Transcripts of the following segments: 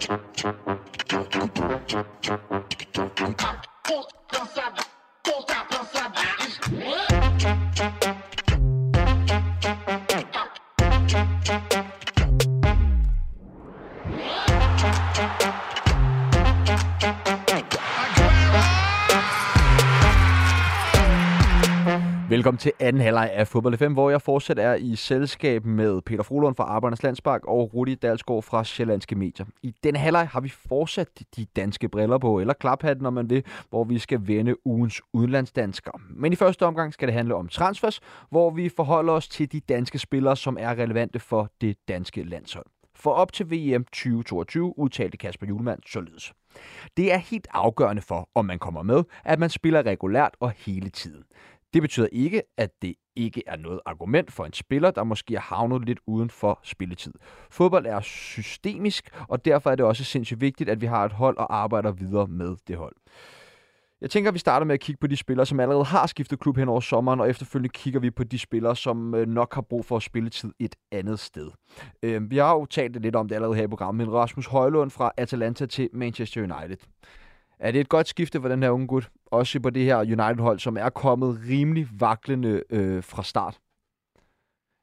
Thank you. Velkommen til anden halvleg af Fodbold FM, hvor jeg fortsat er i selskab med Peter Frohlund fra Arbejdernes Landsbank og Rudi Dalsgaard fra Sjællandske Medier. I den halvleg har vi fortsat de danske briller på, eller klaphatten, når man vil, hvor vi skal vende ugens udenlandsdanskere. Men i første omgang skal det handle om transfers, hvor vi forholder os til de danske spillere, som er relevante for det danske landshold. For op til VM 2022 udtalte Kasper Julemand således. Det er helt afgørende for, om man kommer med, at man spiller regulært og hele tiden. Det betyder ikke, at det ikke er noget argument for en spiller, der måske har havnet lidt uden for spilletid. Fodbold er systemisk, og derfor er det også sindssygt vigtigt, at vi har et hold og arbejder videre med det hold. Jeg tænker, at vi starter med at kigge på de spillere, som allerede har skiftet klub hen over sommeren, og efterfølgende kigger vi på de spillere, som øh, nok har brug for at spilletid et andet sted. Øh, vi har jo talt lidt om det allerede her i programmet, men Rasmus Højlund fra Atalanta til Manchester United. Er det et godt skifte for den her unge gut? Også på det her United-hold, som er kommet rimelig vaklende øh, fra start.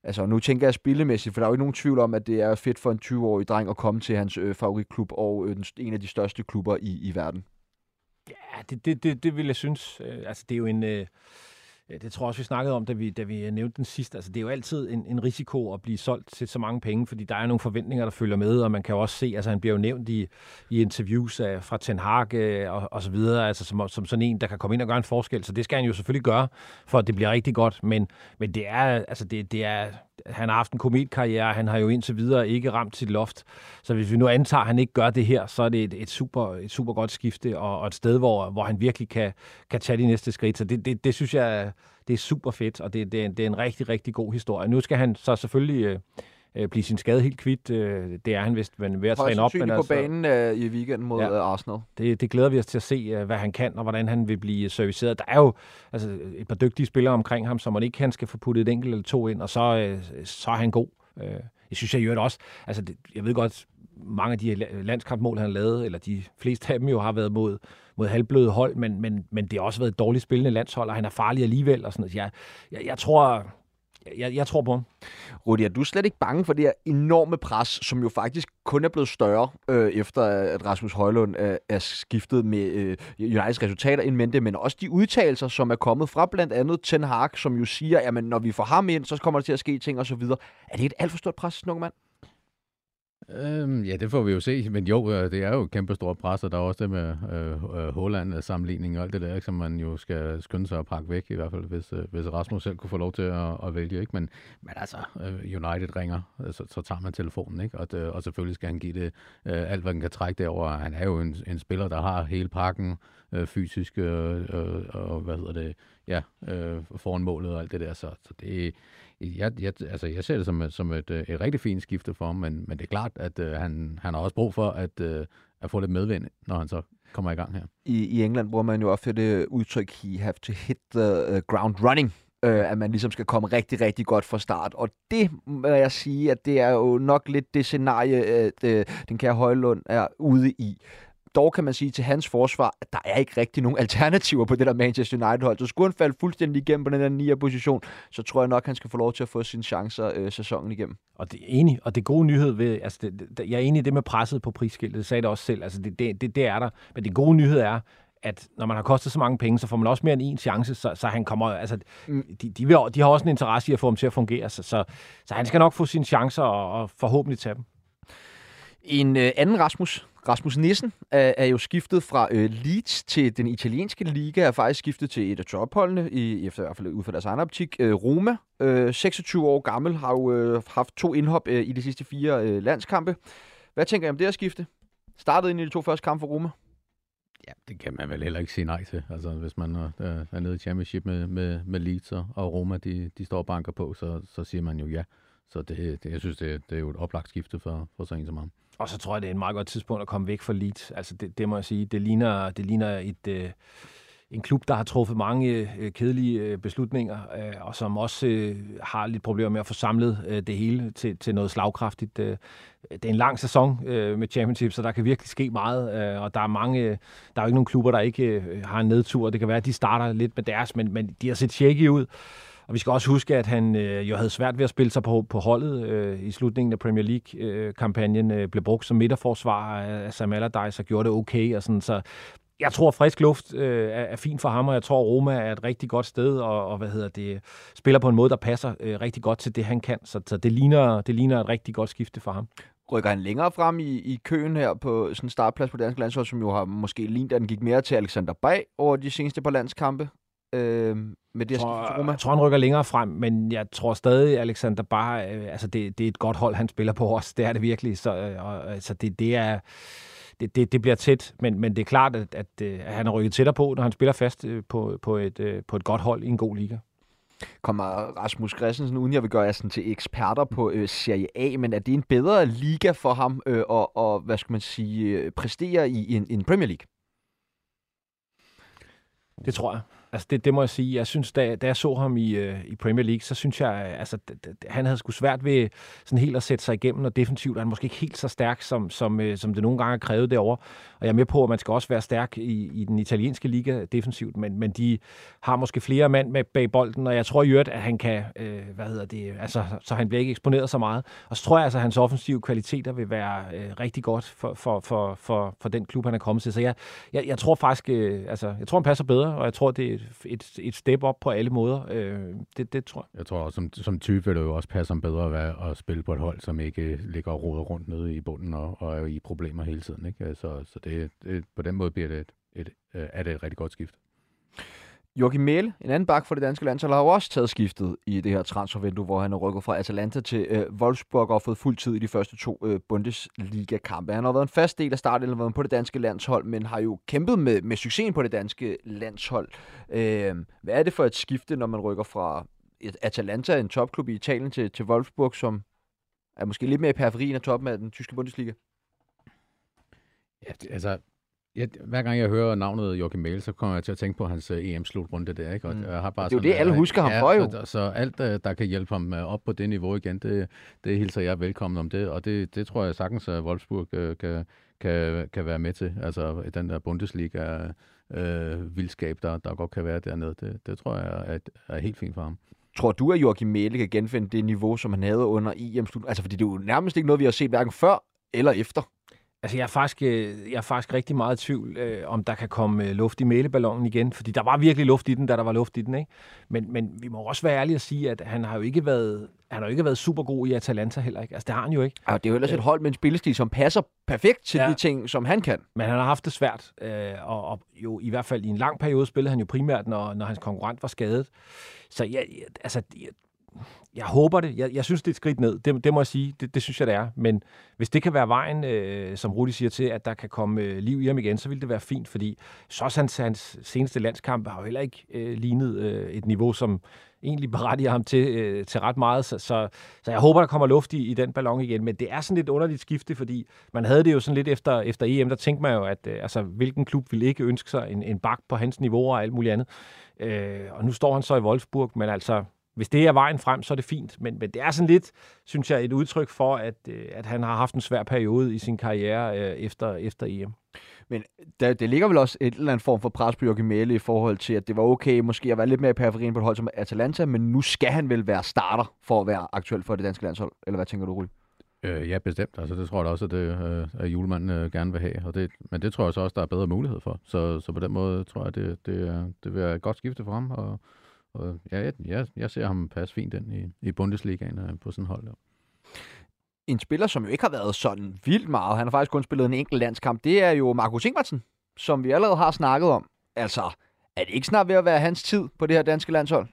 Altså, nu tænker jeg spillemæssigt, for der er jo ikke nogen tvivl om, at det er fedt for en 20-årig dreng at komme til hans øh, favoritklub og øh, en af de største klubber i, i verden. Ja, det, det, det, det vil jeg synes. Øh, altså, det er jo en... Øh Øh, det tror jeg også, vi snakkede om, da vi, da vi øh, nævnte den sidst. Altså, det er jo altid en, en risiko at blive solgt til så mange penge, fordi der er nogle forventninger, der følger med, og man kan jo også se, altså han bliver jo nævnt i, i interviews af, fra Ten Hag øh, og, og så videre, altså som, som sådan en, der kan komme ind og gøre en forskel. Så det skal han jo selvfølgelig gøre, for at det bliver rigtig godt. Men, men det er, altså det, det er, han har haft en kometkarriere, han har jo indtil videre ikke ramt sit loft. Så hvis vi nu antager, at han ikke gør det her, så er det et, et, super, et super godt skifte, og, og et sted, hvor, hvor han virkelig kan, kan tage de næste skridt. Så det, det, det synes jeg, det er super fedt, og det, det, er, det er en rigtig, rigtig god historie. Nu skal han så selvfølgelig... Øh, øh blive sin skade helt kvidt. Øh, det er han vist ved at træne op. Men altså, på banen øh, i weekenden mod ja, Arsenal. Det, det glæder vi os til at se, hvad han kan, og hvordan han vil blive serviceret. Der er jo altså, et par dygtige spillere omkring ham, som man ikke kan skal få puttet et enkelt eller to ind, og så, så er han god. Jeg synes, jeg gjorde det også. Altså, det, jeg ved godt, mange af de landskampmål, han lavet, eller de fleste af dem jo har været mod, mod halvbløde hold, men, men, men det har også været et dårligt spillende landshold, og han er farlig alligevel. Og sådan noget. Jeg, jeg, jeg tror, jeg, jeg tror på ham. Rudi, er du slet ikke bange for det her enorme pres, som jo faktisk kun er blevet større, øh, efter at Rasmus Højlund øh, er skiftet med øh, Uniteds resultater in mente, men også de udtalelser, som er kommet fra blandt andet Ten Hag, som jo siger, at når vi får ham ind, så kommer der til at ske ting osv. Er det et alt for stort pres, unge mand? Øhm, ja, det får vi jo se, men jo, øh, det er jo et kæmpe stort pres, og der er også det med øh, øh Holland-sammenligning og alt det der, ikke, som man jo skal skynde sig at pakke væk, i hvert fald hvis, øh, hvis Rasmus selv kunne få lov til at, at vælge. Ikke? Men, men altså, øh, United ringer, øh, så, så tager man telefonen, ikke? Og, det, og selvfølgelig skal han give det øh, alt, hvad han kan trække derover. Han er jo en, en spiller, der har hele pakken øh, fysisk, øh, øh, og hvad hedder det, ja, øh, foran målet og alt det der, så, så det jeg, jeg, altså, jeg ser det som, som et, øh, et rigtig fint skifte for ham, men, men det er klart, at øh, han, han har også brug for at, øh, at få lidt medvind, når han så kommer i gang her. I, I England bruger man jo ofte det udtryk, he have to hit the øh, ground running, øh, at man ligesom skal komme rigtig, rigtig godt fra start. Og det må jeg sige, at det er jo nok lidt det scenarie, øh, den kære Højlund er ude i dog kan man sige til hans forsvar, at der er ikke rigtig nogen alternativer på det der Manchester United-hold. Så skulle han falde fuldstændig igennem på den der 9. position, så tror jeg nok, han skal få lov til at få sine chancer øh, sæsonen igennem. Og det er enig, og det gode nyhed ved, altså det, det, jeg er enig i det med presset på prisskiltet, det sagde det også selv, altså det, det, det, det er der. Men det gode nyhed er, at når man har kostet så mange penge, så får man også mere end en chance, så, så han kommer, altså, mm. de, de, vil, de har også en interesse i at få ham til at fungere, så, så, så han skal nok få sine chancer og, og forhåbentlig tage dem. En øh, anden Rasmus, Rasmus Nissen er, er jo skiftet fra øh, Leeds til den italienske liga, er faktisk skiftet til et af topholdene, i, efter i hvert fald ud fra deres egen optik. Øh, Roma, øh, 26 år gammel, har jo øh, haft to indhop øh, i de sidste fire øh, landskampe. Hvad tænker I om det at skifte? Startede ind i de to første kampe for Roma? Ja, det kan man vel heller ikke sige nej til. Altså, hvis man er, er nede i championship med, med, med Leeds og Roma, de, de står og banker på, så, så siger man jo ja. Så det, det, jeg synes, det, det er jo et oplagt skifte for, for sådan en som ham. Og så tror jeg, det er et meget godt tidspunkt at komme væk fra Leeds. Altså det, det må jeg sige, det ligner, det ligner et, øh, en klub, der har truffet mange øh, kedelige øh, beslutninger, øh, og som også øh, har lidt problemer med at få samlet øh, det hele til, til noget slagkraftigt. Øh. Det er en lang sæson øh, med Championship, så der kan virkelig ske meget, øh, og der er mange, øh, der er jo ikke nogen klubber, der ikke øh, har en nedtur. Det kan være, at de starter lidt med deres, men, men de har set shaky ud. Og vi skal også huske, at han øh, jo havde svært ved at spille sig på, på holdet øh, i slutningen af Premier League-kampagnen. Øh, blev brugt som midterforsvar af Sam Allardyce og gjorde det okay. Og sådan, så jeg tror, frisk luft øh, er, er fint for ham, og jeg tror, Roma er et rigtig godt sted, og, og hvad hedder det, spiller på en måde, der passer øh, rigtig godt til det, han kan. Så, så det, ligner, det ligner et rigtig godt skifte for ham. Rykker han længere frem i, i køen her på sådan en startplads på dansk landshold, som jo har måske lignet, at den gik mere til Alexander Bay over de seneste par landskampe? Øh, med det tror, Roma? Jeg tror, han rykker længere frem, men jeg tror stadig, Alexander bare, øh, altså det, det er et godt hold, han spiller på os. Det er det virkelig. Så øh, og, altså det, det er det, det, det bliver tæt, men, men det er klart, at, at, øh, at han er rykket tættere på, når han spiller fast øh, på, på, et, øh, på et godt hold i en god liga. Kommer Rasmus Christensen, uden jeg vil gøre jer sådan til eksperter på øh, Serie A, men er det en bedre liga for ham øh, og, og, hvad skal man sige, præstere i en, en Premier League? Det tror jeg. Altså det, det må jeg sige. Jeg synes, da, da jeg så ham i, øh, i Premier League, så synes jeg, øh, altså d- d- han havde sgu svært ved sådan helt at sætte sig igennem, og defensivt er han måske ikke helt så stærk, som, som, øh, som det nogle gange er krævet derovre. Og jeg er med på, at man skal også være stærk i, i den italienske liga defensivt, men, men de har måske flere mand med bag bolden, og jeg tror i øvrigt, at han kan, øh, hvad hedder det, altså, så han bliver ikke eksponeret så meget. Og så tror jeg altså, at hans offensive kvaliteter vil være øh, rigtig godt for, for, for, for, for den klub, han er kommet til. Så jeg, jeg, jeg tror faktisk, øh, altså, jeg tror, han passer bedre, og jeg tror, det er Øh, et, et step op på alle måder. Øh, det, det tror jeg. Jeg tror også, som, som type vil det jo også passe ham bedre at, være, at spille på et hold, som ikke øh, ligger og roder rundt nede i bunden og, og er i problemer hele tiden. Ikke? Så, så det, det, på den måde bliver det et, et, et, er det et rigtig godt skift. Joachim Mæle, en anden bak for det danske landshold, har jo også taget skiftet i det her transfervindue, hvor han er rykket fra Atalanta til øh, Wolfsburg og fået fuld tid i de første to øh, Bundesliga-kampe. Han har været en fast del af startelven på det danske landshold, men har jo kæmpet med, med succesen på det danske landshold. Øh, hvad er det for et skifte, når man rykker fra Atalanta, en topklub i Italien, til, til Wolfsburg, som er måske lidt mere i periferien af toppen af den tyske Bundesliga? Ja, det, altså, Ja, hver gang jeg hører navnet Joachim Mæle, så kommer jeg til at tænke på hans uh, EM-slutrunde der. Ikke? Og mm. jeg har bare det er jo det, alle husker ham for jo. Så, så alt, uh, der kan hjælpe ham uh, op på det niveau igen, det, det hilser jeg velkommen om det. Og det, det tror jeg sagtens, at Wolfsburg kan, kan, kan være med til. Altså den der Bundesliga uh, vildskab, der, der godt kan være dernede. Det, det tror jeg er, er helt fint for ham. Tror du, at Joachim Mæle kan genfinde det niveau, som han havde under EM-slutrunde? Altså, fordi det er jo nærmest ikke noget, vi har set hverken før eller efter. Altså, jeg er faktisk, øh, jeg er faktisk rigtig meget i tvivl, øh, om der kan komme øh, luft i mæleballonen igen, fordi der var virkelig luft i den, da der var luft i den, ikke? Men, men vi må også være ærlige og sige, at han har jo ikke været, han har jo ikke været super god i Atalanta heller, ikke? Altså, det har han jo ikke. Ja, det er jo ellers et hold med en spillestil, som passer perfekt til ja. de ting, som han kan. Men han har haft det svært, og, og jo i hvert fald i en lang periode spillede han jo primært, når, når hans konkurrent var skadet. Så ja, altså, jeg håber det. Jeg, jeg synes, det er et skridt ned. Det, det må jeg sige. Det, det synes jeg, det er. Men hvis det kan være vejen, øh, som Rudi siger til, at der kan komme øh, liv i ham igen, så vil det være fint, fordi så hans, hans seneste landskamp har jo heller ikke øh, lignet øh, et niveau, som egentlig berettiger ham til, øh, til ret meget. Så, så, så jeg håber, der kommer luft i, i den ballon igen. Men det er sådan lidt underligt skifte, fordi man havde det jo sådan lidt efter, efter EM, der tænkte man jo, at øh, altså, hvilken klub ville ikke ønske sig en, en bak på hans niveau og alt muligt andet. Øh, og nu står han så i Wolfsburg, men altså hvis det er vejen frem, så er det fint. Men, men det er sådan lidt, synes jeg, et udtryk for, at, øh, at han har haft en svær periode i sin karriere øh, efter, efter EM. Men der, det ligger vel også et eller andet form for pres på Joachim Mæle i forhold til, at det var okay måske at være lidt mere i periferien på et hold som Atalanta, men nu skal han vel være starter for at være aktuel for det danske landshold, eller hvad tænker du, Rui? Øh, ja, bestemt. Altså, det tror jeg også, at, det, øh, at julemanden øh, gerne vil have. Og det, men det tror jeg så også, der er bedre mulighed for. Så, så på den måde tror jeg, det, det, det vil være et godt skifte for ham. Og, og ja, jeg, jeg, jeg ser ham passe fint ind i, i Bundesligaen øh, på sådan hold. Der. En spiller, som jo ikke har været sådan vildt meget, han har faktisk kun spillet en enkelt landskamp, det er jo Markus Ingvartsen, som vi allerede har snakket om. Altså, er det ikke snart ved at være hans tid på det her danske landshold?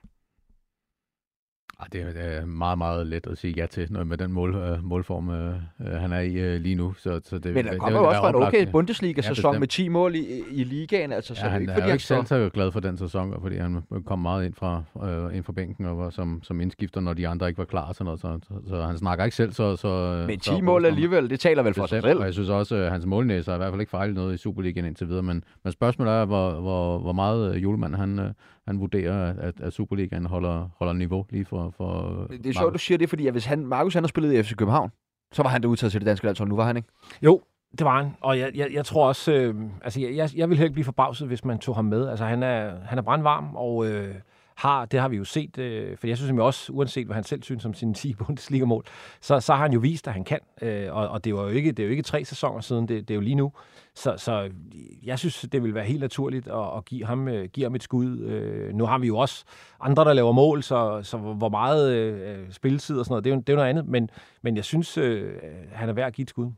Det er meget, meget let at sige ja til, når med den mål, øh, målform, øh, øh, han er i lige nu. Så, så det, Men der kommer jo også fra en okay Bundesliga-sæson ja, med 10 mål i, i ligaen. Altså, så ja, han er, ikke, er jo ikke selv så glad for den sæson, fordi han kom meget ind fra, øh, ind fra bænken og var som, som indskifter, når de andre ikke var klar. Sådan noget, så, så, så, han snakker ikke selv så... så Men 10 så, mål alligevel, det taler vel for sig selv. Og jeg synes også, at hans målnæse har i hvert fald ikke fejlet noget i Superligaen indtil videre. Men, men spørgsmålet er, hvor, hvor, hvor meget julemand han, han vurderer, at, at Superligaen holder, holder niveau lige for, for Det er sjovt, du siger det, fordi at hvis han, Markus han har spillet i FC København, så var han der udtaget til det danske landshold. Nu var han ikke? Jo, det var han. Og jeg, jeg, jeg tror også, øh, altså jeg, jeg, jeg ville helt blive forbavset, hvis man tog ham med. Altså han er, han er brandvarm, og øh, har, det har vi jo set, øh, for jeg synes jo også, uanset hvad han selv synes om sine 10 Bundesliga-mål, så, så har han jo vist, at han kan. Øh, og, og det, var jo ikke, det er jo ikke tre sæsoner siden, det, det er jo lige nu. Så, så jeg synes, det vil være helt naturligt at, at give, ham, øh, give ham et skud. Øh, nu har vi jo også andre, der laver mål, så, så hvor meget øh, spilletid og sådan noget, det er jo, det er jo noget andet. Men, men jeg synes, øh, han er værd at give et skud.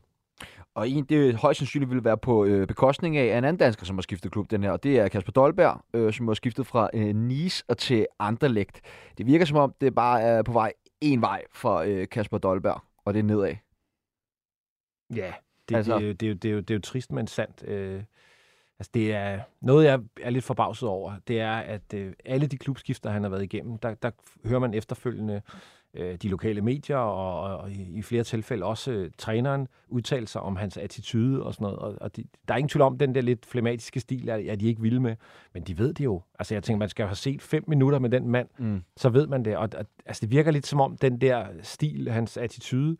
Og en, det højst sandsynligt vil være på øh, bekostning af en anden dansker, som har skiftet klub, den her, og det er Kasper Dolberg, øh, som har skiftet fra øh, Nice og til Anderlecht. Det virker som om, det bare er på vej en vej for øh, Kasper Dolberg, og det er nedad. Ja, det, altså, det, det, det, det, er jo, det er jo trist, men sandt. Øh, altså det er noget, jeg er lidt forbavset over. Det er, at øh, alle de klubskifter, han har været igennem, der, der hører man efterfølgende øh, de lokale medier, og, og, i, i flere tilfælde også øh, træneren udtale sig om hans attitude og sådan noget. Og, og de, der er ingen tvivl om, den der lidt flematiske stil er, er de ikke vilde med. Men de ved det jo. Altså jeg tænker, man skal have set fem minutter med den mand, mm. så ved man det. Og, og altså, det virker lidt som om, den der stil, hans attitude,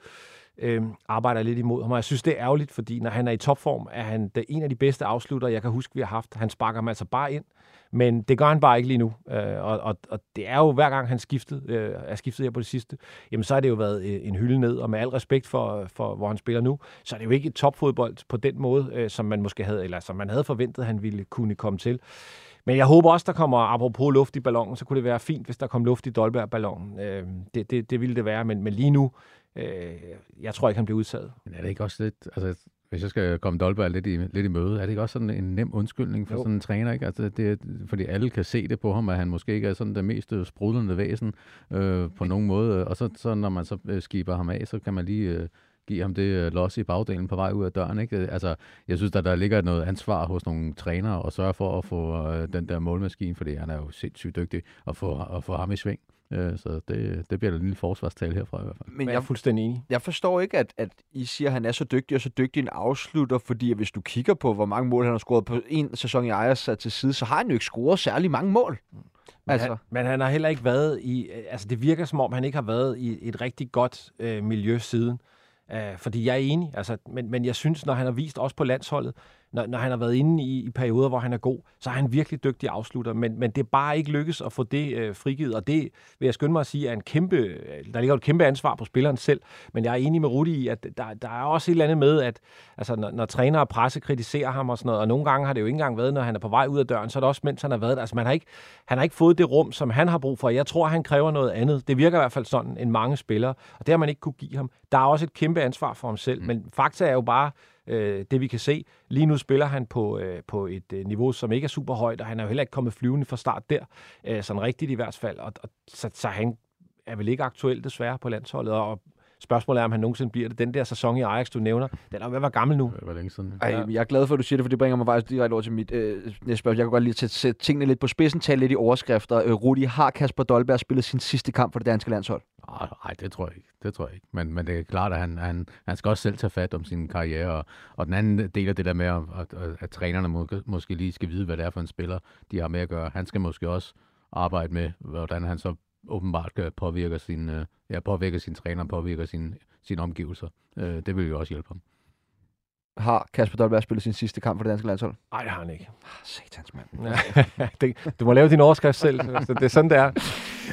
øh, arbejder lidt imod ham. Og jeg synes, det er ærgerligt, fordi når han er i topform, er han det en af de bedste afslutter, jeg kan huske, vi har haft. Han sparker ham altså bare ind. Men det gør han bare ikke lige nu. Øh, og, og, og det er jo hver gang han skiftet, øh, er skiftet her på det sidste, jamen så har det jo været øh, en hylde ned, og med al respekt for, for hvor han spiller nu, så er det jo ikke et topfodbold på den måde, øh, som man måske havde, eller som man havde forventet, han ville kunne komme til. Men jeg håber også, der kommer, apropos luft i ballonen, så kunne det være fint, hvis der kom luft i Dolberg-ballonen. Øh, det, det, det ville det være, men, men lige nu, øh, jeg tror ikke, han bliver udtaget. Men er det ikke også lidt, altså hvis jeg skal komme Dolberg lidt i, lidt i møde, er det ikke også sådan en nem undskyldning for jo. sådan en træner? Ikke? Altså, det, fordi alle kan se det på ham, at han måske ikke er sådan det mest sprudlende væsen øh, på nogen måde. Og så, så når man så øh, skiber ham af, så kan man lige øh, give ham det øh, los i bagdelen på vej ud af døren. Ikke? Altså, jeg synes, at der ligger noget ansvar hos nogle trænere og sørge for at få øh, den der målmaskine, fordi han er jo sindssygt dygtig at få, at få ham i sving. Øh, så det, det bliver en lille forsvarstal herfra i hvert fald. Men jeg er fuldstændig enig. Jeg forstår ikke, at, at I siger, at han er så dygtig og så dygtig en afslutter, fordi hvis du kigger på, hvor mange mål han har scoret på en sæson i Ajax sat til side, så har han jo ikke scoret særlig mange mål. Men, altså. han, men han har heller ikke været i... Altså, det virker som om, han ikke har været i et rigtig godt øh, miljø siden. Uh, fordi jeg er enig, altså, men, men jeg synes, når han har vist også på landsholdet, når, når han har været inde i, i perioder, hvor han er god, så er han virkelig dygtig afslutter. Men, men det er bare ikke lykkes at få det øh, frigivet, og det vil jeg skynde mig at sige, er en kæmpe, der ligger et kæmpe ansvar på spilleren selv. Men jeg er enig med Rudi i, at der, der er også et eller andet med, at altså, når, når træner og presse kritiserer ham og sådan noget, og nogle gange har det jo ikke engang været, når han er på vej ud af døren, så er det også, mens han har været der. Altså, man har ikke, han har ikke fået det rum, som han har brug for. Jeg tror, han kræver noget andet. Det virker i hvert fald sådan en mange spillere, og det har man ikke kunne give ham. Der er også et kæmpe ansvar for ham selv, mm. men fakta er jo bare, øh, det vi kan se. Lige nu spiller han på, øh, på et øh, niveau, som ikke er super højt, og han er jo heller ikke kommet flyvende fra start der, øh, sådan rigtigt i hvert fald. Og, og, så, så han er vel ikke aktuel desværre på landsholdet, og Spørgsmålet er, om han nogensinde bliver det. Den der sæson i Ajax, du nævner, den er ved at være gammel nu. Det var længe siden. Ej, jeg er glad for, at du siger det, for det bringer mig faktisk direkte over til mit øh, næste spørgsmål. Jeg kan godt lige sætte, sætte tingene lidt på spidsen, tale lidt i overskrifter. Øh, Rudi, har Kasper Dolberg spillet sin sidste kamp for det danske landshold? Ah, nej, det tror jeg ikke. Det tror jeg ikke. Men, men det er klart, at han, han, han skal også selv tage fat om sin karriere. Og, og den anden del af det der med, at, at, at, trænerne må, måske lige skal vide, hvad det er for en spiller, de har med at gøre. Han skal måske også arbejde med, hvordan han så åbenbart påvirker sin, øh, ja, påvirker sin træner, påvirker sin, sin omgivelser. Øh, det vil jo også hjælpe ham. Har Kasper Dolberg spillet sin sidste kamp for det danske landshold? Nej, det har han ikke. Ah, satans mand. det, du må lave din overskrift selv. så det er sådan, det er.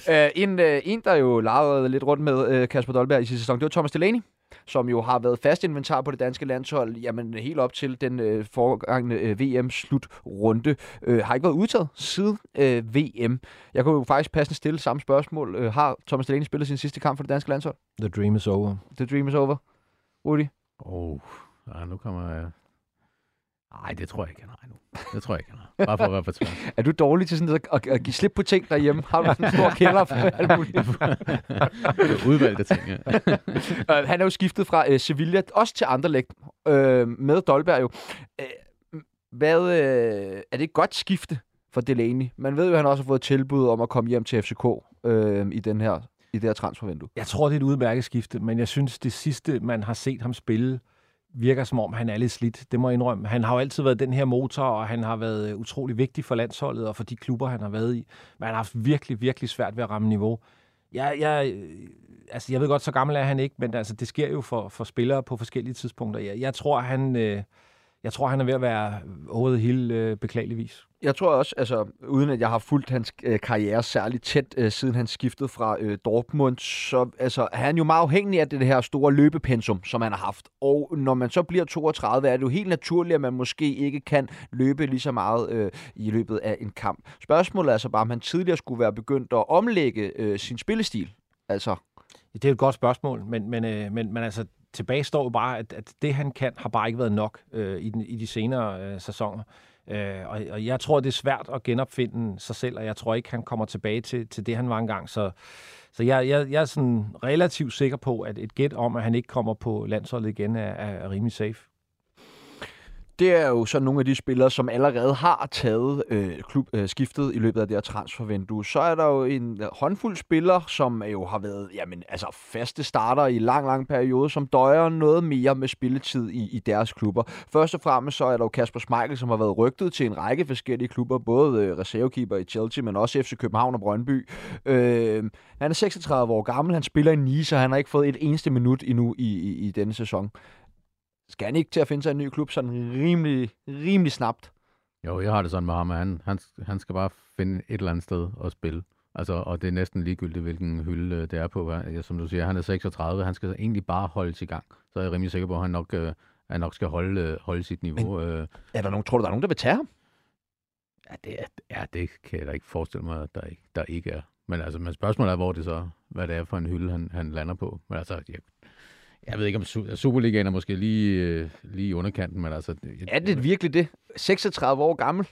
Uh, en, uh, en, der jo lavede lidt rundt med uh, Kasper Dolberg i sidste sæson, det var Thomas Delaney som jo har været fast inventar på det danske landshold, jamen helt op til den øh, foregangne øh, VM-slutrunde. Øh, har ikke været udtaget siden øh, VM. Jeg kunne jo faktisk passende stille samme spørgsmål. Øh, har Thomas Delaney spillet sin sidste kamp for det danske landshold? The dream is over. The dream is over. Rudi? Åh, oh, ja, nu kommer jeg... Nej, det tror jeg ikke, han har nu. Det tror jeg ikke, han har. Bare for at være på tvær. Er du dårlig til sådan at, at, at give slip på ting derhjemme? Har du sådan en stor kælder for alt muligt? Udvalgte ting, ja. uh, han er jo skiftet fra uh, Sevilla, også til andre læg, uh, med Dolberg jo. Uh, hvad, uh, er det et godt skifte for Delaney? Man ved jo, at han også har fået tilbud om at komme hjem til FCK uh, i den her i det her transfervindue. Jeg tror, det er et udmærket skifte, men jeg synes, det sidste, man har set ham spille, virker som om, han er lidt slidt. Det må jeg indrømme. Han har jo altid været den her motor, og han har været utrolig vigtig for landsholdet og for de klubber, han har været i. Men han har haft virkelig, virkelig svært ved at ramme niveau. Jeg, jeg, altså, jeg ved godt, så gammel er han ikke, men altså, det sker jo for, for spillere på forskellige tidspunkter. Jeg, jeg tror, han... Øh, jeg tror, han er ved at være over det hele øh, beklageligvis. Jeg tror også, altså uden at jeg har fulgt hans øh, karriere særligt tæt, øh, siden han skiftede fra øh, Dortmund, så altså, er han jo meget afhængig af det her store løbepensum, som han har haft. Og når man så bliver 32, er det jo helt naturligt, at man måske ikke kan løbe lige så meget øh, i løbet af en kamp. Spørgsmålet er altså bare, om han tidligere skulle være begyndt at omlægge øh, sin spillestil. Altså, det er et godt spørgsmål, men, men, øh, men, men altså, tilbage står jo bare, at, at det, han kan, har bare ikke været nok øh, i, den, i de senere øh, sæsoner. Øh, og, og jeg tror, det er svært at genopfinde sig selv, og jeg tror ikke, han kommer tilbage til, til det, han var engang. Så, så jeg, jeg, jeg er sådan relativt sikker på, at et gæt om, at han ikke kommer på landsholdet igen, er, er rimelig safe det er jo så nogle af de spillere, som allerede har taget øh, klub, øh, skiftet i løbet af det her transfervindue. Så er der jo en øh, håndfuld spillere, som jo har været jamen, altså faste starter i lang, lang periode, som døjer noget mere med spilletid i, i deres klubber. Først og fremmest så er der jo Kasper Schmeichel, som har været rygtet til en række forskellige klubber, både øh, reservekeeper i Chelsea, men også FC København og Brøndby. Øh, han er 36 år gammel, han spiller i Nice, og han har ikke fået et eneste minut endnu i, i, i denne sæson. Skal han ikke til at finde sig en ny klub sådan rimelig, rimelig snabt? Jo, jeg har det sådan med ham, at han, han, han skal bare finde et eller andet sted at spille. Altså, og det er næsten ligegyldigt, hvilken hylde øh, det er på. Som du siger, han er 36, han skal egentlig bare holde i gang. Så er jeg rimelig sikker på, at han nok, uh, han nok skal holde, uh, holde sit niveau. Men, er der nogen, tror du, der er nogen, der vil tage ham? Ja, det, er, ja, det kan jeg da ikke forestille mig, at der ikke, der ikke er. Men altså, men spørgsmålet er, hvor det så, hvad det er for en hylde, han, han lander på. Men altså, jeg, jeg ved ikke, om Superligaen er måske lige, øh, lige i underkanten, men altså... Jeg, er det virkelig det? 36 år gammel?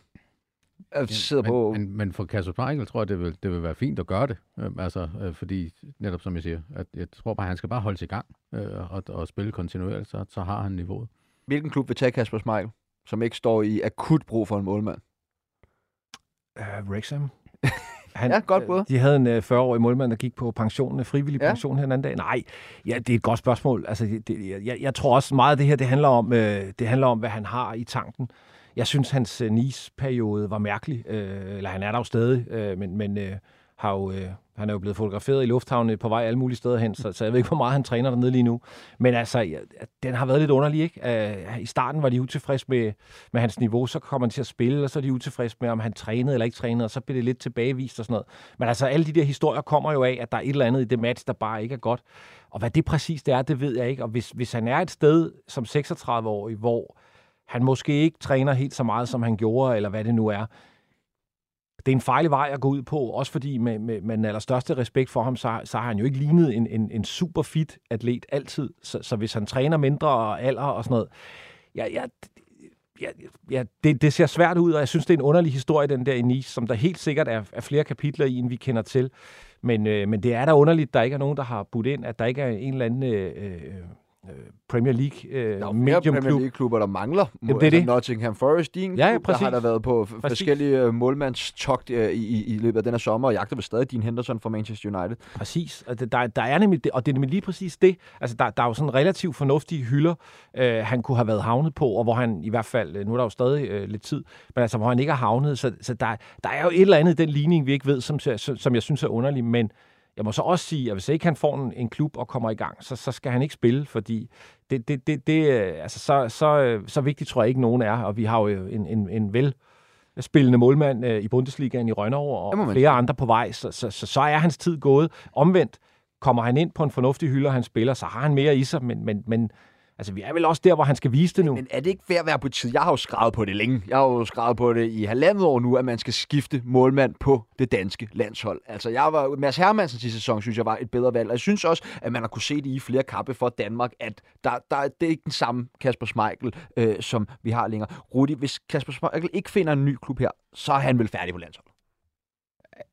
Jeg sidder men, på... Men, men for Kasper Schmeichel tror jeg, det vil, det vil være fint at gøre det. Øh, altså, øh, fordi, netop som jeg siger, at jeg tror bare, at han skal bare holde sig i gang øh, og, og spille kontinuerligt, så, så har han niveauet. Hvilken klub vil tage Kasper Schmeichel, som ikke står i akut brug for en målmand? Uh, Wrexham. Han, ja, godt både. De havde en 40-årig øh, målmand, der gik på pension, frivillig ja. pension her en anden dag. Nej, ja, det er et godt spørgsmål. Altså, det, jeg, jeg tror også meget af det her, det handler om, øh, det handler om, hvad han har i tanken. Jeg synes, hans øh, Nice-periode var mærkelig. Øh, eller han er der jo stadig, øh, men, men øh, har jo, øh, han er jo blevet fotograferet i lufthavnen på vej alle mulige steder hen, så, så jeg ved ikke, hvor meget han træner dernede lige nu. Men altså, ja, den har været lidt underlig, ikke? Uh, I starten var de utilfredse med, med hans niveau, så kom han til at spille, og så er de utilfredse med, om han trænede eller ikke trænede, og så blev det lidt tilbagevist og sådan noget. Men altså, alle de der historier kommer jo af, at der er et eller andet i det match, der bare ikke er godt. Og hvad det præcis det er, det ved jeg ikke. Og hvis, hvis han er et sted som 36-årig, hvor han måske ikke træner helt så meget, som han gjorde, eller hvad det nu er, det er en fejlig vej at gå ud på, også fordi med, med, med den allerstørste respekt for ham, så, så har han jo ikke lignet en, en, en super fit atlet altid. Så, så hvis han træner mindre og alder og sådan noget, ja, ja, ja, ja det, det ser svært ud, og jeg synes, det er en underlig historie, den der i Nice, som der helt sikkert er, er flere kapitler i, end vi kender til. Men, øh, men det er da underligt, der ikke er nogen, der har budt ind, at der ikke er en eller anden Øh, øh Premier League øh, der er medium Premier League-klubber, der mangler. Jamen, det er altså, det. Nottingham Forest, din ja, ja, klub, der har der været på præcis. forskellige uh, målmandstogt uh, i, i, i løbet af den her sommer, og jagter ved stadig Dean Henderson fra Manchester United. Præcis, og der, der er nemlig det, og det er nemlig lige præcis det. Altså, der, der er jo sådan relativt fornuftige hylder, uh, han kunne have været havnet på, og hvor han i hvert fald, nu er der jo stadig uh, lidt tid, men altså, hvor han ikke har havnet. Så, så der, der er jo et eller andet i den ligning, vi ikke ved, som, som jeg synes er underlig, men jeg må så også sige, at hvis ikke han får en, en klub og kommer i gang, så, så skal han ikke spille, fordi det, det, det, det, altså, så, så, så vigtigt tror jeg ikke, nogen er. Og vi har jo en, en, en vel spillende målmand øh, i Bundesligaen i Rønnerov og flere andre på vej, så, så, så, så er hans tid gået. Omvendt kommer han ind på en fornuftig hylde, og han spiller, så har han mere i sig, men, men, men Altså, vi er vel også der, hvor han skal vise det nu. Men er det ikke ved at være på tid? Jeg har jo skrevet på det længe. Jeg har jo skrevet på det i halvandet år nu, at man skal skifte målmand på det danske landshold. Altså, jeg var, Mads Hermansen i sæson, synes jeg var et bedre valg. Og jeg synes også, at man har kunne se det i flere kampe for Danmark, at der, der, det er ikke den samme Kasper Schmeichel, øh, som vi har længere. Rudi, hvis Kasper Schmeichel ikke finder en ny klub her, så er han vel færdig på landshold.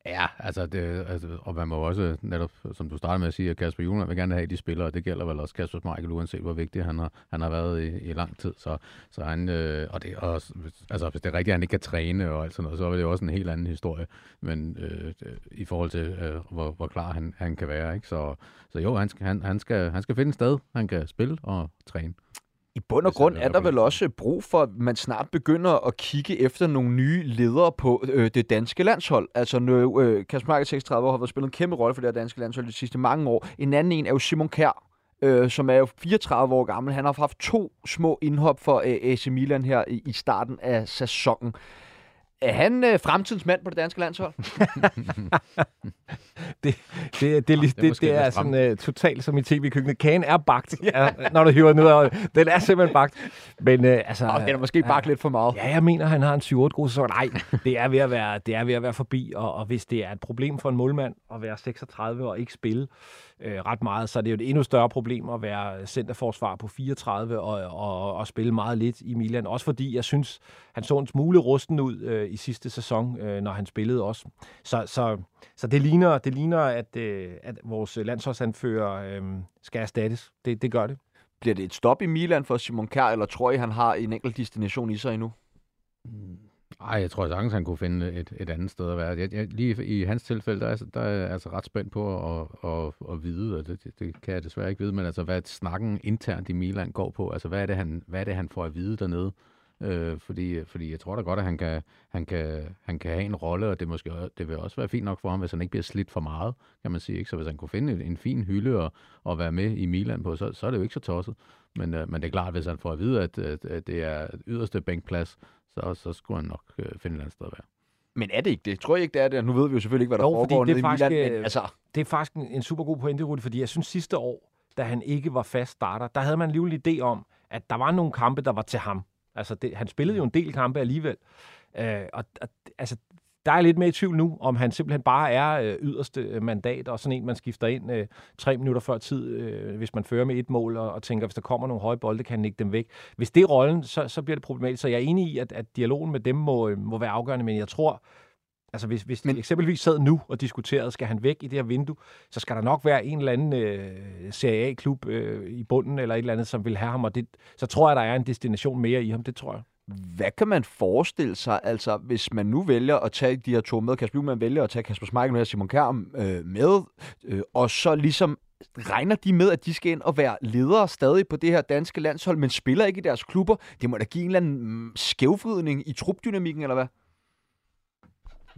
Ja, altså, det, altså, og man må også netop, som du startede med at sige, at Kasper Juhlmann vil gerne have de spillere, og det gælder vel også Kasper Michael, uanset hvor vigtig han har, han har været i, i lang tid. Så, så han, øh, og det og, altså, hvis det er rigtigt, at han ikke kan træne og alt sådan noget, så er det jo også en helt anden historie, men øh, i forhold til, øh, hvor, hvor klar han, han kan være. Ikke? Så, så jo, han han, han, skal, han skal finde et sted, han kan spille og træne. I bund og grund er der vel også brug for, at man snart begynder at kigge efter nogle nye ledere på øh, det danske landshold. Altså, nu, øh, Kasper Marker, 36 år, har været spillet en kæmpe rolle for det danske landshold de sidste mange år. En anden en er jo Simon Kjær, øh, som er jo 34 år gammel. Han har haft to små indhop for øh, AC Milan her i, i starten af sæsonen. Er han øh, fremtidens mand på det danske landshold? det, det, det, det, det, det, det er sådan uh, totalt som i tv-køkkenet. Kagen er bagt, ja. når du hiver ned over. Den er simpelthen bagt. Men, uh, altså, oh, den er måske bagt lidt for meget. Ja, jeg mener, han har en 7-8 god sæson. Nej, det er ved at være, det er ved at være forbi. Og, og hvis det er et problem for en målmand at være 36 og ikke spille, øh, ret meget, så er det jo et endnu større problem at være centerforsvar på 34 og, og, og spille meget lidt i Milan. Også fordi jeg synes, han så en smule rusten ud øh, i sidste sæson, øh, når han spillede også. Så, så, så det ligner, det ligner at, øh, at vores landsholdsanfører øh, skal erstattes. Det, det gør det. Bliver det et stop i Milan for Simon Kjær, eller tror I, han har en enkelt destination i sig endnu? Mm. Nej, jeg tror sagtens, han kunne finde et, et andet sted at være. Jeg, jeg, lige i hans tilfælde, der er, der er jeg altså ret spændt på at, at, at vide, og det, det, det kan jeg desværre ikke vide, men altså, hvad snakken internt i Milan går på. Altså, hvad er det, han, hvad er det, han får at vide dernede? Øh, fordi, fordi jeg tror da godt, at han kan, han kan, han kan have en rolle, og det, måske, det vil også være fint nok for ham, hvis han ikke bliver slidt for meget, kan man sige. Ikke? Så hvis han kunne finde en, en fin hylde og, og være med i Milan på, så, så er det jo ikke så tosset. Men, øh, men det er klart, hvis han får at vide, at, at, at det er yderste bænkplads, så, så skulle han nok øh, finde et andet sted at være. Men er det ikke det? Tror jeg ikke, det er det? Nu ved vi jo selvfølgelig ikke, hvad der jo, foregår nede i Milan. Men, øh, altså... Det er faktisk en, en super god pointe, Rudi, fordi jeg synes sidste år, da han ikke var fast starter, der havde man alligevel en idé om, at der var nogle kampe, der var til ham. Altså, det, han spillede jo en del kampe alligevel. Øh, og, og altså, der er lidt mere i tvivl nu, om han simpelthen bare er øh, yderste øh, mandat, og sådan en, man skifter ind øh, tre minutter før tid, øh, hvis man fører med et mål, og, og tænker, hvis der kommer nogle høje bolde, kan han ikke dem væk. Hvis det er rollen, så, så bliver det problematisk. Så jeg er enig i, at, at dialogen med dem må, øh, må være afgørende, men jeg tror, Altså hvis, hvis Men, de eksempelvis sad nu og diskuterede, skal han væk i det her vindue, så skal der nok være en eller anden øh, Serie A-klub øh, i bunden eller et eller andet, som vil have ham, og det, så tror jeg, der er en destination mere i ham, det tror jeg. Hvad kan man forestille sig, altså hvis man nu vælger at tage de her to med, Kasper man vælger at tage Kasper Schmeichel med og Simon Kjær øh, med, øh, og så ligesom regner de med, at de skal ind og være ledere stadig på det her danske landshold, men spiller ikke i deres klubber? Det må da give en eller anden mm, skævfridning i trupdynamikken, eller hvad?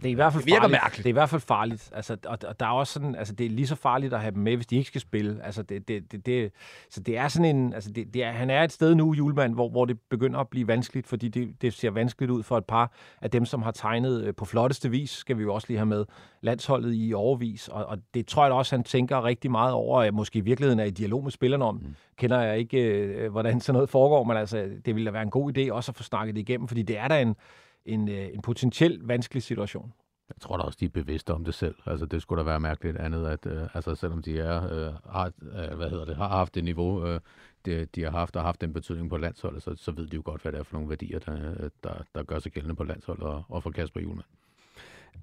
Det er i hvert fald det farligt. Mærkeligt. Det er i hvert fald farligt. Altså, og, og der er også sådan, altså, det er lige så farligt at have dem med, hvis de ikke skal spille. Altså, det, det, det, det, så det er sådan en, altså, det, det er, han er et sted nu, julemand, hvor, hvor det begynder at blive vanskeligt, fordi det, det ser vanskeligt ud for et par af dem, som har tegnet øh, på flotteste vis, skal vi jo også lige have med, landsholdet i overvis. Og, og det tror jeg også, han tænker rigtig meget over, at måske i virkeligheden er i dialog med spillerne om. Mm. Kender jeg ikke, øh, hvordan sådan noget foregår, men altså, det ville da være en god idé også at få snakket det igennem, fordi det er da en, en, øh, en potentielt vanskelig situation. Jeg tror da også, de er bevidste om det selv. Altså, det skulle da være mærkeligt andet, at øh, altså, selvom de er, øh, har, øh, hvad hedder det, har haft det niveau, øh, det, de har haft og haft den betydning på landsholdet, så, så ved de jo godt, hvad det er for nogle værdier, der, der, der gør sig gældende på landsholdet og, og for Kasper Julemand.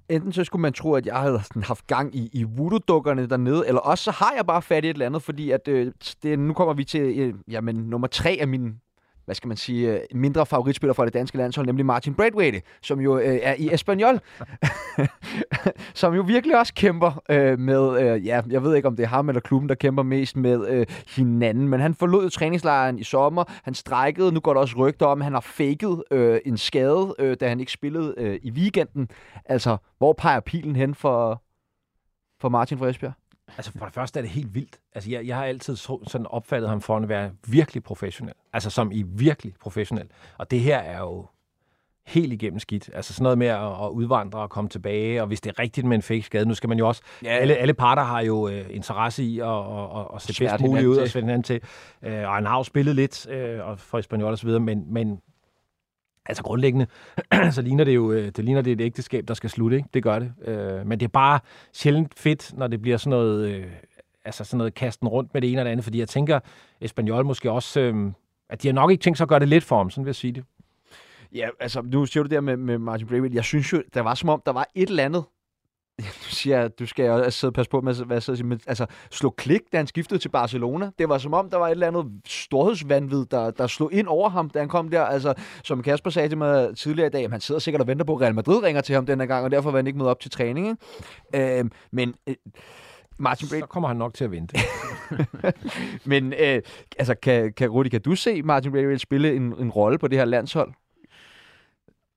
Enten så skulle man tro, at jeg havde sådan haft gang i, i voodoo-dukkerne dernede, eller også så har jeg bare fat i et eller andet, fordi at, øh, det, nu kommer vi til øh, jamen, nummer tre af mine hvad skal man sige, øh, mindre favoritspiller for det danske landshold, nemlig Martin Braithwaite, som jo øh, er i Espanyol, som jo virkelig også kæmper øh, med, øh, ja, jeg ved ikke om det er ham eller klubben, der kæmper mest med øh, hinanden, men han forlod træningslejren i sommer, han strækkede, nu går der også rygter om, at han har faked øh, en skade, øh, da han ikke spillede øh, i weekenden. Altså, hvor peger pilen hen for, for Martin fra Esbjerg? Altså for det første er det helt vildt. Altså jeg, jeg har altid så, sådan opfattet ham for at være virkelig professionel. Altså som i virkelig professionel. Og det her er jo helt igennem skidt. Altså sådan noget med at, at udvandre og komme tilbage, og hvis det er rigtigt med en fake skade, nu skal man jo også, ja. alle, alle parter har jo øh, interesse i at, at, at, at se bedst muligt ud og svende til. Øh, og han har jo spillet lidt øh, og for Espanyol og så videre, men, men altså grundlæggende, så ligner det jo øh, det ligner det et ægteskab, der skal slutte. Ikke? Det gør det. Øh, men det er bare sjældent fedt, når det bliver sådan noget, øh, altså sådan noget kasten rundt med det ene og det andet, fordi jeg tænker, Espanyol måske også, øh, at de har nok ikke tænkt sig at gøre det lidt for ham, sådan vil jeg sige det. Ja, altså, nu siger du det der med, med Martin Braithwaite. Jeg synes jo, der var som om, der var et eller andet, du siger, du skal jo sidde passe på med, hvad jeg siger, men altså, slå klik, da han skiftede til Barcelona. Det var som om, der var et eller andet storhedsvandvid, der, der slog ind over ham, da han kom der. Altså, som Kasper sagde til mig tidligere i dag, han sidder sikkert og venter på, at Real Madrid ringer til ham denne gang, og derfor var han ikke med op til træning. Ikke? Øh, men... Øh, Martin Braithwaite... Så kommer han nok til at vente. men øh, altså, kan, kan, Rudi, kan du se Martin Braithwaite spille en, en rolle på det her landshold?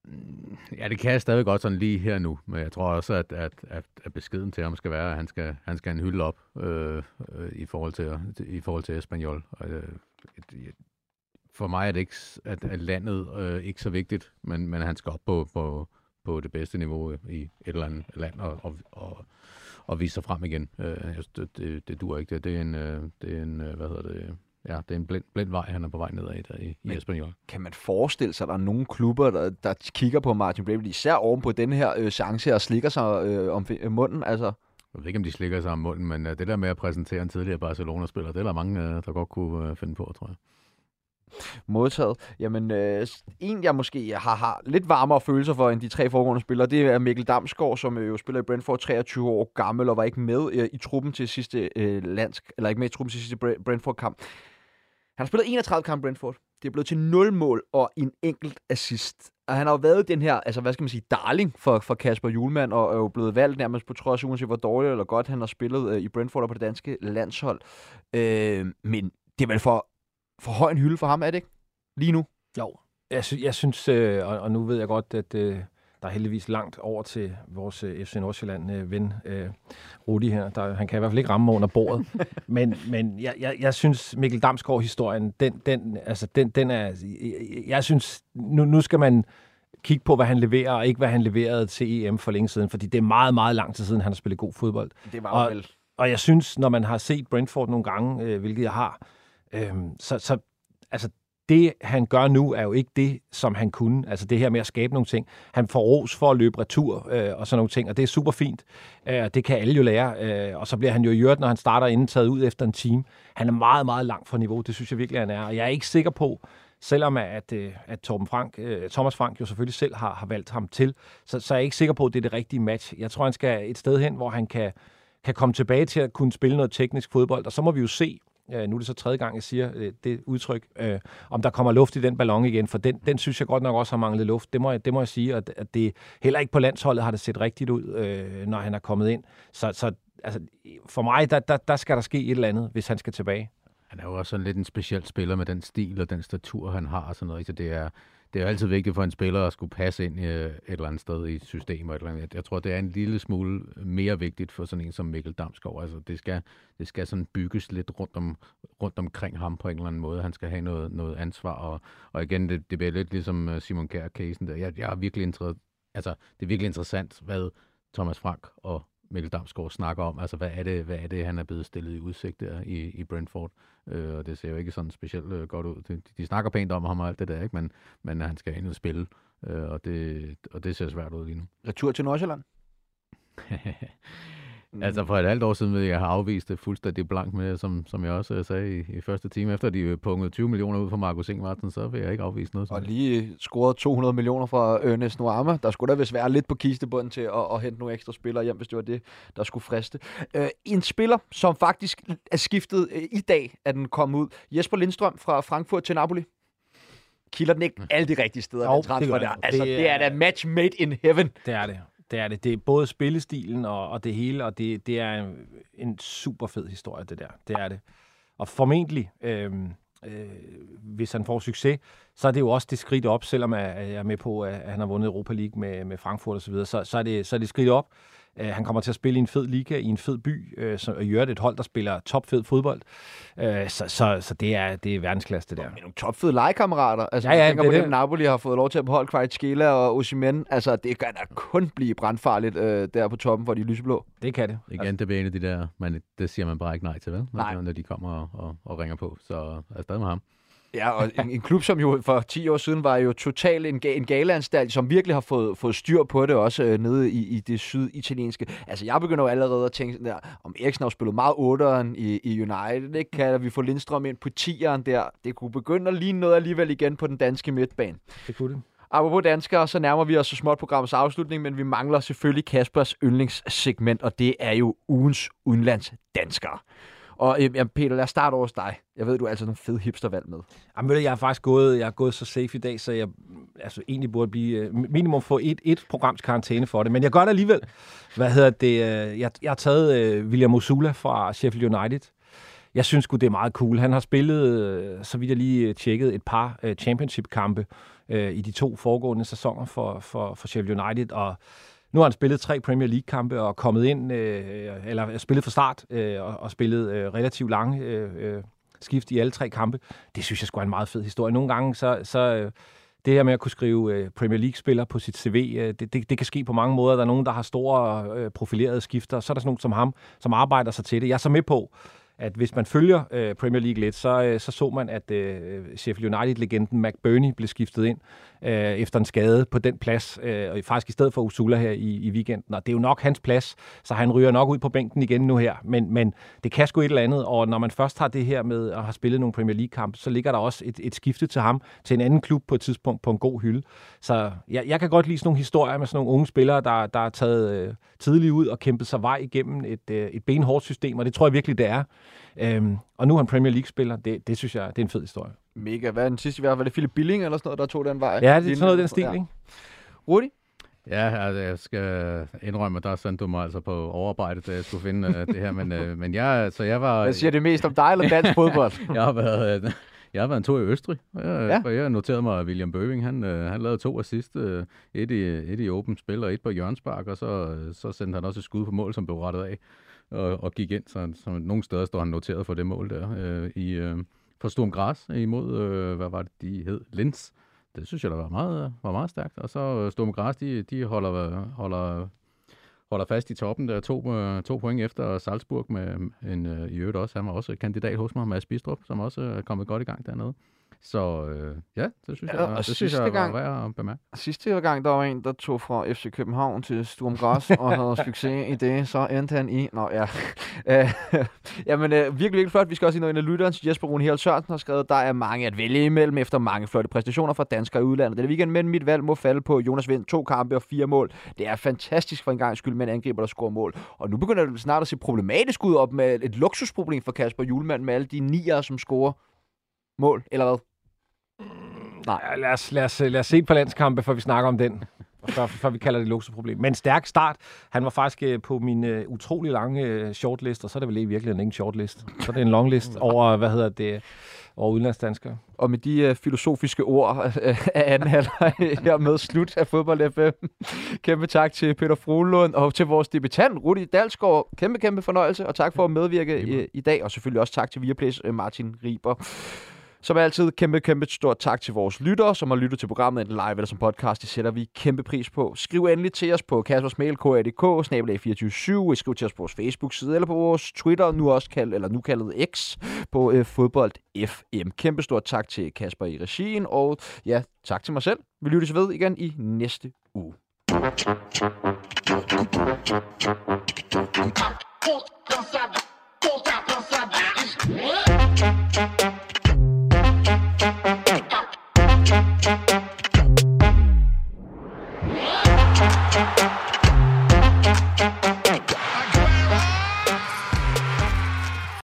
Mm, ja, det kan jeg stadig godt sådan lige her nu, men jeg tror også, at, at, at, at beskeden til ham skal være, at han skal, han skal en hylde op øh, øh, i forhold til, i forhold til Espanol. Øh, for mig er det ikke, at, at landet øh, ikke så vigtigt, men, men han skal op på, på, på det bedste niveau i et eller andet land og, og, og, og vise sig frem igen. Øh, det, det, det dur ikke. Det, det er en, øh, det er en øh, hvad hedder det, ja, det er en blind, blind vej, han er på vej nedad der i, i Espanol. Kan man forestille sig, at der er nogle klubber, der, der kigger på Martin Braithwaite, især oven på den her øh, chance og slikker sig øh, om øh, munden? Altså? Jeg ved ikke, om de slikker sig om munden, men øh, det der med at præsentere en tidligere Barcelona-spiller, det er der mange, øh, der godt kunne øh, finde på, tror jeg. Modtaget. Jamen, øh, en jeg måske har, har lidt varmere følelser for end de tre foregående spillere, det er Mikkel Damsgaard, som øh, jo spiller i Brentford 23 år gammel og var ikke med øh, i truppen til sidste øh, landsk, eller ikke med i truppen til sidste Brentford-kamp. Han har spillet 31 kampe Brentford. Det er blevet til 0 mål og en enkelt assist. Og han har jo været den her, altså hvad skal man sige, darling for, for Kasper Julemand, og er jo blevet valgt nærmest på trods, uanset hvor dårligt eller godt han har spillet øh, i Brentford og på det danske landshold. Øh, men det er vel for, for høj en hylde for ham, er det ikke? Lige nu? Jo. Jeg, sy- jeg synes, øh, og, og nu ved jeg godt, at øh, der er heldigvis langt over til vores øh, FC Nordsjælland-ven øh, Rudi her. Der, han kan i hvert fald ikke ramme under bordet. men men jeg, jeg, jeg synes, Mikkel Damsgaard-historien, den, den, altså, den, den er... Jeg, jeg synes, nu, nu skal man kigge på, hvad han leverer, og ikke hvad han leverede til EM for længe siden, fordi det er meget, meget lang tid siden, han har spillet god fodbold. Det var og, vel. Og jeg synes, når man har set Brentford nogle gange, øh, hvilket jeg har, øh, så, så altså, det, han gør nu, er jo ikke det, som han kunne. Altså det her med at skabe nogle ting. Han får ros for at løbe retur øh, og sådan nogle ting, og det er super fint. Øh, det kan alle jo lære. Øh, og så bliver han jo i når han starter inden, taget ud efter en time. Han er meget, meget langt fra niveau. Det synes jeg virkelig, han er. Og jeg er ikke sikker på, selvom at, øh, at Torben Frank, øh, Thomas Frank jo selvfølgelig selv har, har valgt ham til, så, så er jeg ikke sikker på, at det er det rigtige match. Jeg tror, han skal et sted hen, hvor han kan, kan komme tilbage til at kunne spille noget teknisk fodbold, og så må vi jo se, øh, nu er det så tredje gang, jeg siger øh, det udtryk, øh, om der kommer luft i den ballon igen, for den, den synes jeg godt nok også har manglet luft. Det må jeg, det må jeg sige, at, at det heller ikke på landsholdet har det set rigtigt ud, øh, når han er kommet ind. Så, så altså, for mig, der, der, der skal der ske et eller andet, hvis han skal tilbage. Han er jo også sådan lidt en speciel spiller med den stil og den statur, han har og sådan noget. Så det er, det er jo altid vigtigt for en spiller at skulle passe ind øh, et eller andet sted i systemet. Eller andet. Jeg tror, det er en lille smule mere vigtigt for sådan en som Mikkel Damsgaard. Altså, det skal, det skal sådan bygges lidt rundt, om, rundt omkring ham på en eller anden måde. Han skal have noget, noget ansvar. Og, og igen, det, det bliver lidt ligesom øh, Simon Kjær-casen der. Jeg, jeg er virkelig interesseret, altså, det er virkelig interessant, hvad Thomas Frank og Mikkel Damsgaard snakker om. Altså, hvad er det, hvad er det han er blevet stillet i udsigt der i, i Brentford? Øh, og det ser jo ikke sådan specielt øh, godt ud. De, de snakker pænt om ham og alt det der, ikke? Men, men han skal ind og spille, øh, og, det, og det ser svært ud lige nu. Retur til Nordsjælland? Mm. Altså for et halvt år siden, jeg har afvist det fuldstændig blank med, som, som jeg også sagde i, i første time, efter de punget 20 millioner ud fra Markus Ingvartsen, så vil jeg ikke afvise noget. Og lige scoret 200 millioner fra Ernest Nuama. Der skulle da vist være lidt på kistebunden til at, at hente nogle ekstra spillere hjem, hvis det var det, der skulle friste. Uh, en spiller, som faktisk er skiftet uh, i dag, at den kom ud. Jesper Lindstrøm fra Frankfurt til Napoli kilder den ikke mm. alle de rigtige steder, jo, transfer det der. Altså, det, det er da match made in heaven. Det er det. Det er det. Det er både spillestilen og, og det hele, og det, det er en, en super fed historie, det der. Det er det. Og formentlig, øh, øh, hvis han får succes, så er det jo også det skridt op, selvom jeg er med på, at han har vundet Europa League med, med Frankfurt osv., så, så, så, er det, så er det skridt op. Uh, han kommer til at spille i en fed liga, i en fed by, uh, så, og i øvrigt et hold, der spiller topfed fodbold. Uh, så, så, så det er, det er verdensklasse, det der. Med nogle topfede legekammerater. Altså, Ja, ja, jeg tænker det er på, det. at Napoli har fået lov til at beholde Kvaratskhelia og Osimhen. Altså, det kan da kun blive brandfarligt øh, der på toppen for de lyseblå. Det kan det. Igen, det er en af de der, man, det siger man bare ikke nej til, vel? Når, Nej. når de kommer og, og, og ringer på. Så afsted med ham. Ja, og en, en klub, som jo for 10 år siden var jo totalt en, en galeanstalt, som virkelig har fået, fået styr på det også øh, nede i, i det syditalienske. Altså, jeg begynder jo allerede at tænke der, om Eriksen har spillet meget 8'eren i, i United, ikke? Kan vi få Lindstrøm ind på 10'eren der? Det kunne begynde at ligne noget alligevel igen på den danske midtbane. Det kunne det. Apropos danskere, så nærmer vi os så småt programmets afslutning, men vi mangler selvfølgelig Kaspers yndlingssegment, og det er jo ugens udenlandsdanskere. Og øh, jamen, Peter, lad os starte over hos dig. Jeg ved, du har altså nogle fede hipstervalg med. Jamen, ved du, jeg har faktisk gået, jeg er gået så safe i dag, så jeg altså, egentlig burde blive øh, minimum få et, et programs karantæne for det. Men jeg gør det alligevel. Hvad hedder det? øh, Jeg, jeg har taget øh, William Osula fra Sheffield United. Jeg synes sgu, det er meget cool. Han har spillet, øh, så vidt jeg lige øh, tjekket, et par øh, championship-kampe øh, i de to foregående sæsoner for, for, for Sheffield United, og nu har han spillet tre Premier League-kampe og kommet ind, øh, eller spillet fra start, øh, og, og spillet øh, relativt lange øh, øh, skift i alle tre kampe. Det synes jeg skulle er en meget fed historie. Nogle gange, så, så øh, det her med at kunne skrive øh, Premier League-spiller på sit CV, øh, det, det, det kan ske på mange måder. Der er nogen, der har store øh, profilerede skifter, så er der sådan nogen som ham, som arbejder sig til det. Jeg er så med på, at hvis man følger øh, Premier League lidt, så, øh, så så man, at øh, Sheffield United-legenden McBurney blev skiftet ind øh, efter en skade på den plads, øh, og faktisk i stedet for Usula her i, i weekenden. Og det er jo nok hans plads, så han ryger nok ud på bænken igen nu her. Men, men det kan sgu et eller andet, og når man først har det her med at have spillet nogle Premier League-kampe, så ligger der også et, et skifte til ham til en anden klub på et tidspunkt på en god hylde. Så jeg, jeg kan godt lide sådan nogle historier med sådan nogle unge spillere, der, der er taget øh, tidligt ud og kæmpet sig vej igennem et, øh, et benhårdt system, og det tror jeg virkelig, det er. Øhm, og nu er han Premier League-spiller. Det, det synes jeg, det er en fed historie. Mega. Hvad er den sidste, vi har? Var det Philip Billing eller sådan noget, der tog den vej? Ja, det er sådan noget den stil, Ja. ikke? Rudi? Ja, altså, jeg skal indrømme, at der sendte du mig altså på overarbejde, da jeg skulle finde uh, det her. Men, uh, men jeg, så jeg var... Hvad siger det mest om dig eller dansk fodbold? jeg har været, øh, jeg har været en tur i Østrig, jeg, Ja. jeg noterede mig, at William Bøving, han, øh, han lavede to assist, et, i, et i åbent spil og et på hjørnspark, og så, så sendte han også et skud på mål, som blev rettet af og, og gik ind. Så, så nogle steder står han noteret for det mål der øh, i, øh, for Sturm Gras imod, øh, hvad var det, de hed? Linz. Det synes jeg, der var meget, var meget stærkt. Og så øh, Sturm Gras, de, de holder, holder, holder fast i toppen der to, øh, to point efter Salzburg med øh, en, øh, i øvrigt også. Han var også kandidat hos mig, Mads Bistrup, som også øh, er kommet godt i gang dernede. Så øh, ja, det synes Ja, jeg, og det synes jeg gang- var værd at bemærke. Sidste gang, der var en, der tog fra FC København til Sturm Græs og havde succes i det, så endte han i... Nå ja. Øh, Jamen, øh, virkelig, virkelig flot. Vi skal også sige noget af lytteren. Jesper Rune Hjert Sørensen har skrevet, der er mange at vælge imellem efter mange flotte præstationer fra danskere i udlandet. Denne weekend, men mit valg må falde på Jonas Vind. To kampe og fire mål. Det er fantastisk for en gang skyld med en angriber, der scorer mål. Og nu begynder det snart at se problematisk ud op med et luksusproblem for Kasper Julemand med alle de nier, som scorer mål, eller hvad? Ja, lad, os, lad, os, lad os se et par landskampe, før vi snakker om den. Før, før vi kalder det et luksusproblem. Men stærk start. Han var faktisk øh, på min øh, utrolig lange øh, shortlist, og så er det vel i virkeligheden ikke en shortlist. Så er det en longlist over, hvad hedder det, over udenlandsdanskere. Og med de øh, filosofiske ord øh, af anden halvleg her med slut af fodbold FM. Kæmpe tak til Peter Frohlund og til vores debutant, Rudi Dalsgaard. Kæmpe, kæmpe fornøjelse, og tak for at medvirke i, i dag. Og selvfølgelig også tak til Viaplays øh, Martin Riber. Som altid, kæmpe, kæmpe stort tak til vores lyttere, som har lyttet til programmet enten live eller som podcast. Det sætter vi kæmpe pris på. Skriv endelig til os på kaspersmail, kadk, snabelag 24 Skriv til os på vores Facebook-side eller på vores Twitter, nu også kaldt, eller nu kaldet X, på øh, fodbold FM. Kæmpe stort tak til Kasper i regien, og ja, tak til mig selv. Vi lyttes ved igen i næste uge. Pull